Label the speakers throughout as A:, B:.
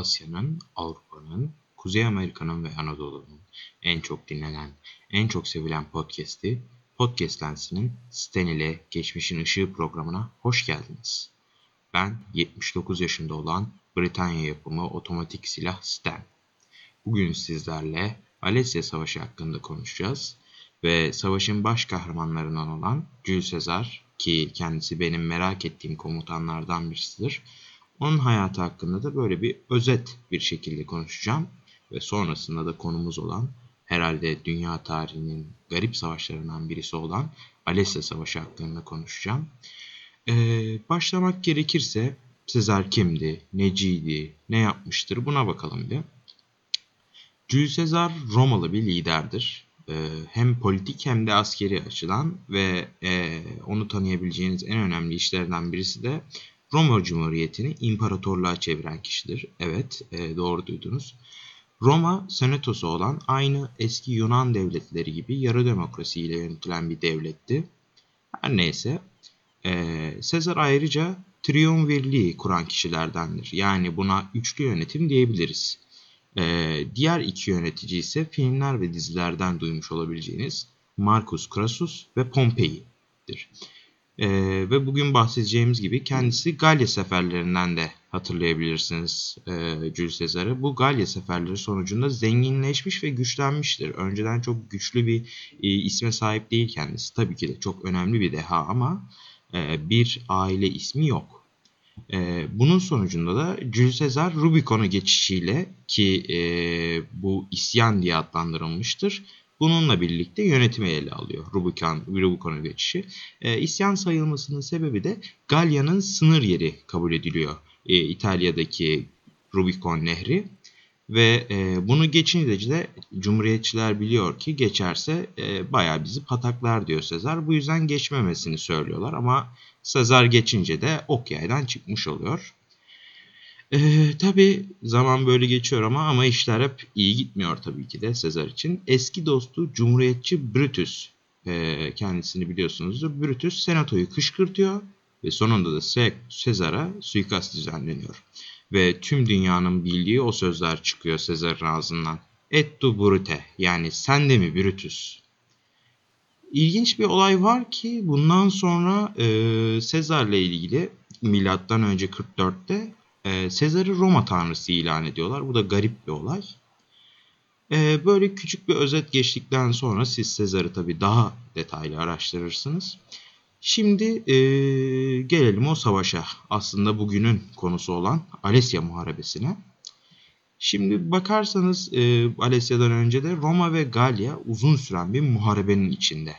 A: Asya'nın, Avrupa'nın, Kuzey Amerika'nın ve Anadolu'nun en çok dinlenen, en çok sevilen podcast'i Podcast Lensi'nin Sten ile Geçmişin Işığı programına hoş geldiniz. Ben 79 yaşında olan Britanya yapımı otomatik silah Sten. Bugün sizlerle Alesya Savaşı hakkında konuşacağız ve savaşın baş kahramanlarından olan Jules Caesar ki kendisi benim merak ettiğim komutanlardan birisidir. Onun hayatı hakkında da böyle bir özet bir şekilde konuşacağım ve sonrasında da konumuz olan herhalde dünya tarihinin garip savaşlarından birisi olan Alesya Savaşı hakkında konuşacağım. Ee, başlamak gerekirse Sezar kimdi, neciydi, ne yapmıştır buna bakalım bir. Jules Caesar Romalı bir liderdir. Ee, hem politik hem de askeri açıdan ve e, onu tanıyabileceğiniz en önemli işlerden birisi de Roma Cumhuriyeti'ni imparatorluğa çeviren kişidir. Evet, e, doğru duydunuz. Roma senatosu olan aynı eski Yunan devletleri gibi yarı demokrasi ile yönetilen bir devletti. Her neyse, e, Sezar ayrıca triumvirliği kuran kişilerdendir. Yani buna üçlü yönetim diyebiliriz. E, diğer iki yönetici ise filmler ve dizilerden duymuş olabileceğiniz Marcus Crassus ve Pompei'dir. Ee, ve bugün bahsedeceğimiz gibi kendisi Galya seferlerinden de hatırlayabilirsiniz e, Jules Caesar'ı. Bu Galya seferleri sonucunda zenginleşmiş ve güçlenmiştir. Önceden çok güçlü bir e, isme sahip değil kendisi. Tabii ki de çok önemli bir deha ama e, bir aile ismi yok. E, bunun sonucunda da Jules Caesar Rubicon'u geçişiyle ki e, bu isyan diye adlandırılmıştır Bununla birlikte yönetimi ele alıyor Rubicon, Rubicon'a geçişi. E, isyan sayılmasının sebebi de Galya'nın sınır yeri kabul ediliyor. E, İtalya'daki Rubicon Nehri. Ve e, bunu geçince de Cumhuriyetçiler biliyor ki geçerse e, bayağı bizi pataklar diyor Sezar. Bu yüzden geçmemesini söylüyorlar ama Sezar geçince de ok yaydan çıkmış oluyor. Ee, tabii zaman böyle geçiyor ama ama işler hep iyi gitmiyor tabii ki de Sezar için. Eski dostu Cumhuriyetçi Brutus e, kendisini biliyorsunuzdur. Brutus senatoyu kışkırtıyor ve sonunda da Sezar'a suikast düzenleniyor. Ve tüm dünyanın bildiği o sözler çıkıyor Sezar'ın ağzından. Et tu brute yani sen de mi Brutus? İlginç bir olay var ki bundan sonra e, Sezar'la ilgili milattan önce 44'te e, Sezar'ı Roma tanrısı ilan ediyorlar. Bu da garip bir olay. E, böyle küçük bir özet geçtikten sonra siz Sezar'ı tabii daha detaylı araştırırsınız. Şimdi e, gelelim o savaşa. Aslında bugünün konusu olan Alesya Muharebesi'ne. Şimdi bakarsanız e, Alesya'dan önce de Roma ve Galya uzun süren bir muharebenin içinde.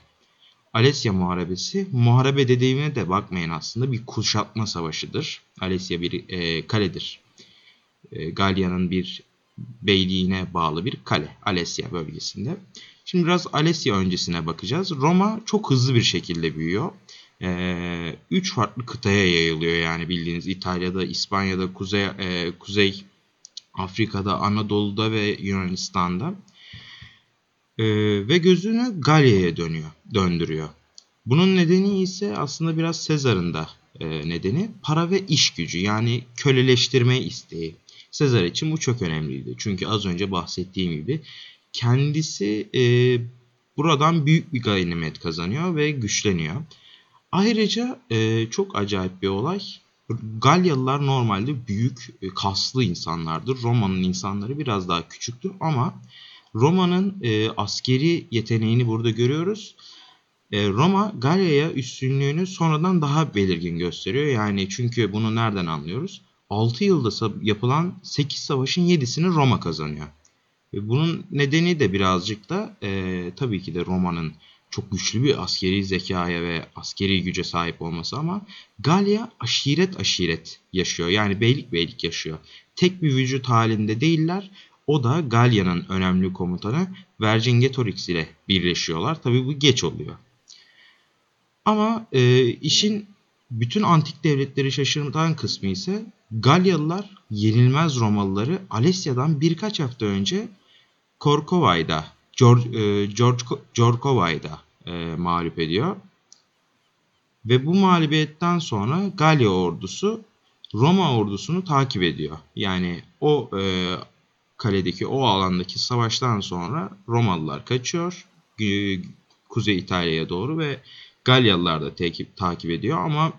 A: Alesya Muharebesi, muharebe dediğime de bakmayın aslında bir kuşatma savaşıdır. Alesya bir e, kaledir. E, Galya'nın bir beyliğine bağlı bir kale Alesya bölgesinde. Şimdi biraz Alesya öncesine bakacağız. Roma çok hızlı bir şekilde büyüyor. E, üç farklı kıtaya yayılıyor yani bildiğiniz İtalya'da, İspanya'da, Kuzey, e, Kuzey Afrika'da, Anadolu'da ve Yunanistan'da e, ve gözünü Galya'ya dönüyor, döndürüyor. Bunun nedeni ise aslında biraz Sezar'ın da e, nedeni para ve iş gücü yani köleleştirme isteği. Sezar için bu çok önemliydi. Çünkü az önce bahsettiğim gibi kendisi e, buradan büyük bir ganimet kazanıyor ve güçleniyor. Ayrıca e, çok acayip bir olay. Galyalılar normalde büyük, e, kaslı insanlardır. Roma'nın insanları biraz daha küçüktür ama Roma'nın e, askeri yeteneğini burada görüyoruz. E, Roma Galya'ya üstünlüğünü sonradan daha belirgin gösteriyor. Yani çünkü bunu nereden anlıyoruz? 6 yılda yapılan 8 savaşın 7'sini Roma kazanıyor. Ve bunun nedeni de birazcık da e, tabii ki de Roma'nın çok güçlü bir askeri zekaya ve askeri güce sahip olması ama Galya aşiret aşiret yaşıyor. Yani beylik beylik yaşıyor. Tek bir vücut halinde değiller. O da Galya'nın önemli komutanı Vercingetorix ile birleşiyorlar. Tabi bu geç oluyor. Ama e, işin bütün antik devletleri şaşırtan kısmı ise Galyalılar yenilmez Romalıları Alesya'dan birkaç hafta önce Korkova'yda George, e, e, mağlup ediyor. Ve bu mağlubiyetten sonra Galya ordusu Roma ordusunu takip ediyor. Yani o e, kaledeki o alandaki savaştan sonra Romalılar kaçıyor Kuzey İtalya'ya doğru ve Galyalılar da takip, takip ediyor ama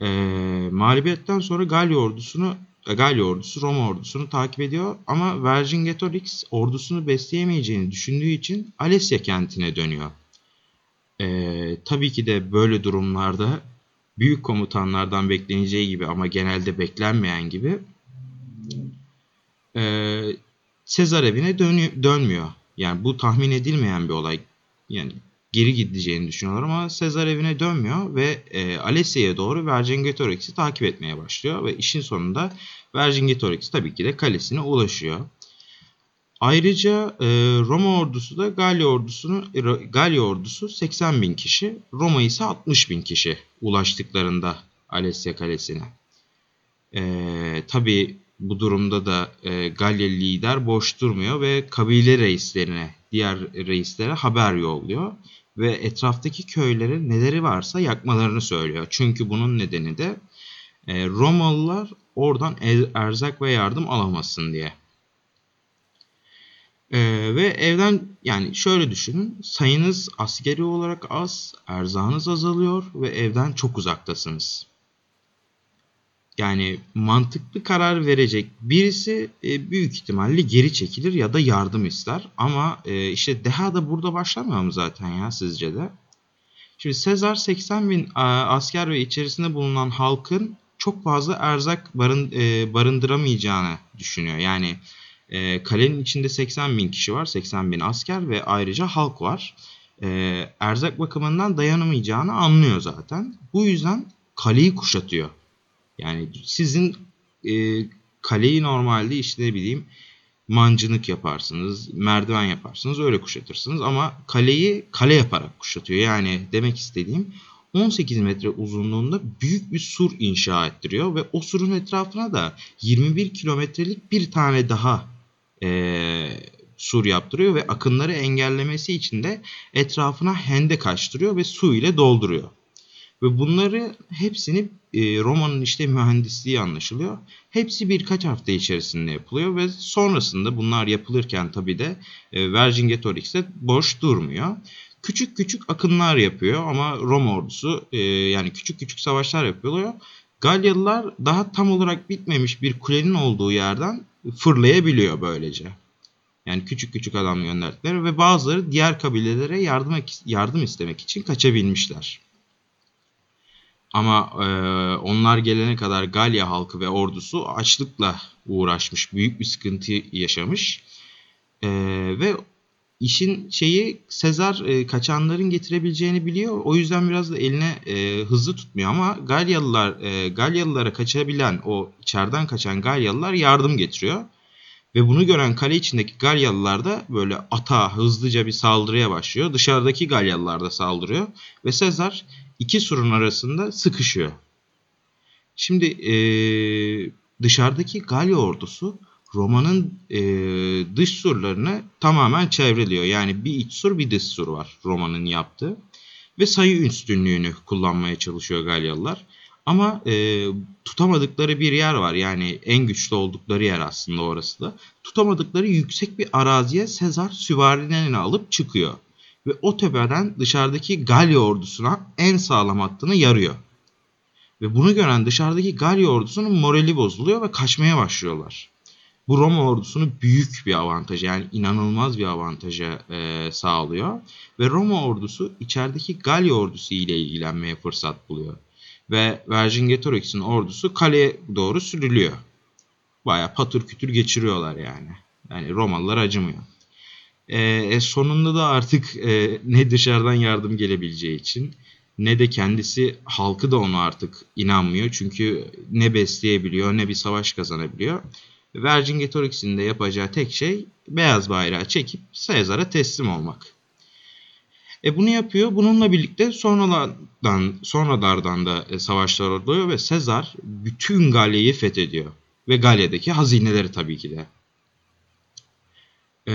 A: e, mağlubiyetten sonra Galya ordusunu e, Galya ordusu Roma ordusunu takip ediyor ama Vercingetorix ordusunu besleyemeyeceğini düşündüğü için Alesya kentine dönüyor. Ee, tabii ki de böyle durumlarda büyük komutanlardan bekleneceği gibi ama genelde beklenmeyen gibi e, Sezar evine dönüyor, dönmüyor. Yani bu tahmin edilmeyen bir olay. Yani geri gideceğini düşünüyorlar ama Sezar evine dönmüyor ve e, Alessia'ya doğru Vercingetorix'i takip etmeye başlıyor ve işin sonunda Vercingetorix tabii ki de kalesine ulaşıyor. Ayrıca e, Roma ordusu da Galya ordusunu Galya ordusu 80 bin kişi, Roma ise 60 bin kişi ulaştıklarında Alessia kalesine. E, tabii bu durumda da e, Galya lider boş durmuyor ve kabile reislerine, diğer reislere haber yolluyor ve etraftaki köylere neleri varsa yakmalarını söylüyor. Çünkü bunun nedeni de e, Romalılar oradan erzak ve yardım alamasın diye. Ee, ve evden yani şöyle düşünün sayınız askeri olarak az, erzağınız azalıyor ve evden çok uzaktasınız. Yani mantıklı karar verecek birisi e, büyük ihtimalle geri çekilir ya da yardım ister. Ama e, işte deha da burada başlamıyor mu zaten ya sizce de? Şimdi Sezar 80 bin asker ve içerisinde bulunan halkın çok fazla erzak barın, e, barındıramayacağını düşünüyor. Yani e, kalenin içinde 80 bin kişi var, 80 bin asker ve ayrıca halk var. E, erzak bakımından dayanamayacağını anlıyor zaten. Bu yüzden kaleyi kuşatıyor. Yani sizin e, kaleyi normalde işte ne bileyim mancınık yaparsınız, merdiven yaparsınız, öyle kuşatırsınız. Ama kaleyi kale yaparak kuşatıyor. Yani demek istediğim 18 metre uzunluğunda büyük bir sur inşa ettiriyor ve o surun etrafına da 21 kilometrelik bir tane daha e, sur yaptırıyor ve akınları engellemesi için de etrafına hendek açtırıyor ve su ile dolduruyor. Ve bunları hepsini e, Roma'nın işte mühendisliği anlaşılıyor. Hepsi birkaç hafta içerisinde yapılıyor ve sonrasında bunlar yapılırken tabi de e, Vercingetorix de boş durmuyor. Küçük küçük akınlar yapıyor ama Roma ordusu e, yani küçük küçük savaşlar yapılıyor. Galyalılar daha tam olarak bitmemiş bir kulenin olduğu yerden fırlayabiliyor böylece. Yani küçük küçük adam gönderdikleri ve bazıları diğer kabilelere yardım, yardım istemek için kaçabilmişler. Ama e, onlar gelene kadar Galya halkı ve ordusu açlıkla uğraşmış, büyük bir sıkıntı yaşamış. E, ve işin şeyi Sezar e, kaçanların getirebileceğini biliyor. O yüzden biraz da eline e, hızlı tutmuyor ama Galyalılar e, Galyalılara kaçabilen o içeriden kaçan Galyalılar yardım getiriyor. Ve bunu gören kale içindeki Galyalılar da böyle ata hızlıca bir saldırıya başlıyor. Dışarıdaki Galyalılar da saldırıyor ve Sezar iki surun arasında sıkışıyor. Şimdi e, dışarıdaki Galya ordusu Roma'nın e, dış surlarını tamamen çevreliyor. Yani bir iç sur bir dış sur var Roma'nın yaptığı. Ve sayı üstünlüğünü kullanmaya çalışıyor Galyalılar. Ama e, tutamadıkları bir yer var. Yani en güçlü oldukları yer aslında orası da. Tutamadıkları yüksek bir araziye Sezar süvarilerini alıp çıkıyor. Ve o tepeden dışarıdaki Galya ordusuna en sağlam hattını yarıyor. Ve bunu gören dışarıdaki Galya ordusunun morali bozuluyor ve kaçmaya başlıyorlar bu Roma ordusunu büyük bir avantaja yani inanılmaz bir avantaja e, sağlıyor. Ve Roma ordusu içerideki Galya ordusu ile ilgilenmeye fırsat buluyor. Ve Vercingetorix'in ordusu kaleye doğru sürülüyor. Baya patır kütür geçiriyorlar yani. Yani Romalılar acımıyor. E, e, sonunda da artık e, ne dışarıdan yardım gelebileceği için ne de kendisi halkı da ona artık inanmıyor. Çünkü ne besleyebiliyor ne bir savaş kazanabiliyor. Vercingetorix'in de yapacağı tek şey beyaz bayrağı çekip Caesar'a teslim olmak. E bunu yapıyor. Bununla birlikte sonralardan, sonralardan da e, savaşlar oluyor ve Caesar bütün Galya'yı fethediyor. Ve Galya'daki hazineleri tabii ki de. E,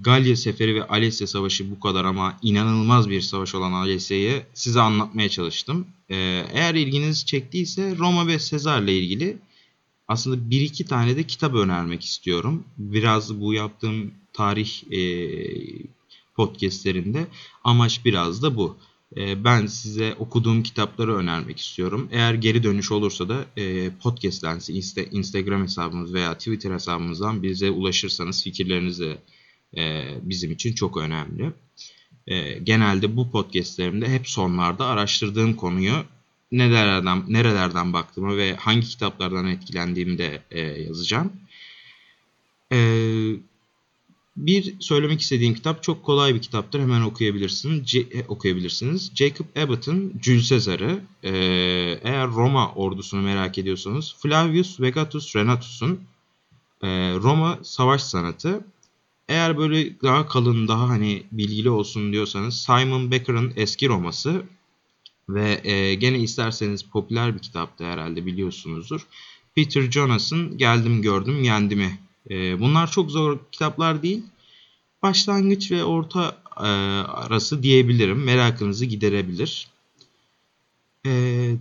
A: Galya Seferi ve Alesya Savaşı bu kadar ama inanılmaz bir savaş olan Alesya'yı size anlatmaya çalıştım. E, eğer ilginiz çektiyse Roma ve Sezar'la ilgili aslında bir iki tane de kitap önermek istiyorum. Biraz bu yaptığım tarih e, podcastlerinde amaç biraz da bu. E, ben size okuduğum kitapları önermek istiyorum. Eğer geri dönüş olursa da e, podcast lensi insta, Instagram hesabımız veya Twitter hesabımızdan bize ulaşırsanız fikirleriniz de e, bizim için çok önemli. E, genelde bu podcastlerimde hep sonlarda araştırdığım konuyu nerelerden nerelerden baktığımı ve hangi kitaplardan etkilendiğimi de yazacağım. E, bir söylemek istediğim kitap çok kolay bir kitaptır. Hemen okuyabilirsiniz. C e, okuyabilirsiniz. Jacob Abbott'ın Jules Caesar'ı. E, eğer Roma ordusunu merak ediyorsanız Flavius Vegatus Renatus'un e, Roma Savaş Sanatı. Eğer böyle daha kalın, daha hani bilgili olsun diyorsanız Simon Becker'ın Eski Roma'sı ve e, gene isterseniz popüler bir kitaptı herhalde biliyorsunuzdur. Peter Jonas'ın Geldim Gördüm Yendimi. E, bunlar çok zor kitaplar değil. Başlangıç ve orta e, arası diyebilirim. Merakınızı giderebilir. E,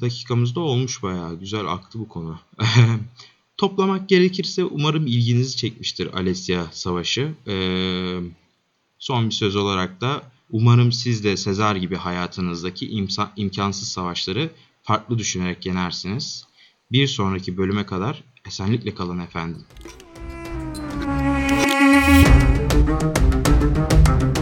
A: dakikamız da olmuş bayağı. Güzel aktı bu konu. Toplamak gerekirse umarım ilginizi çekmiştir Alesya Savaşı. E, son bir söz olarak da Umarım siz de Sezar gibi hayatınızdaki imsa, imkansız savaşları farklı düşünerek yenersiniz. Bir sonraki bölüme kadar esenlikle kalın efendim. Música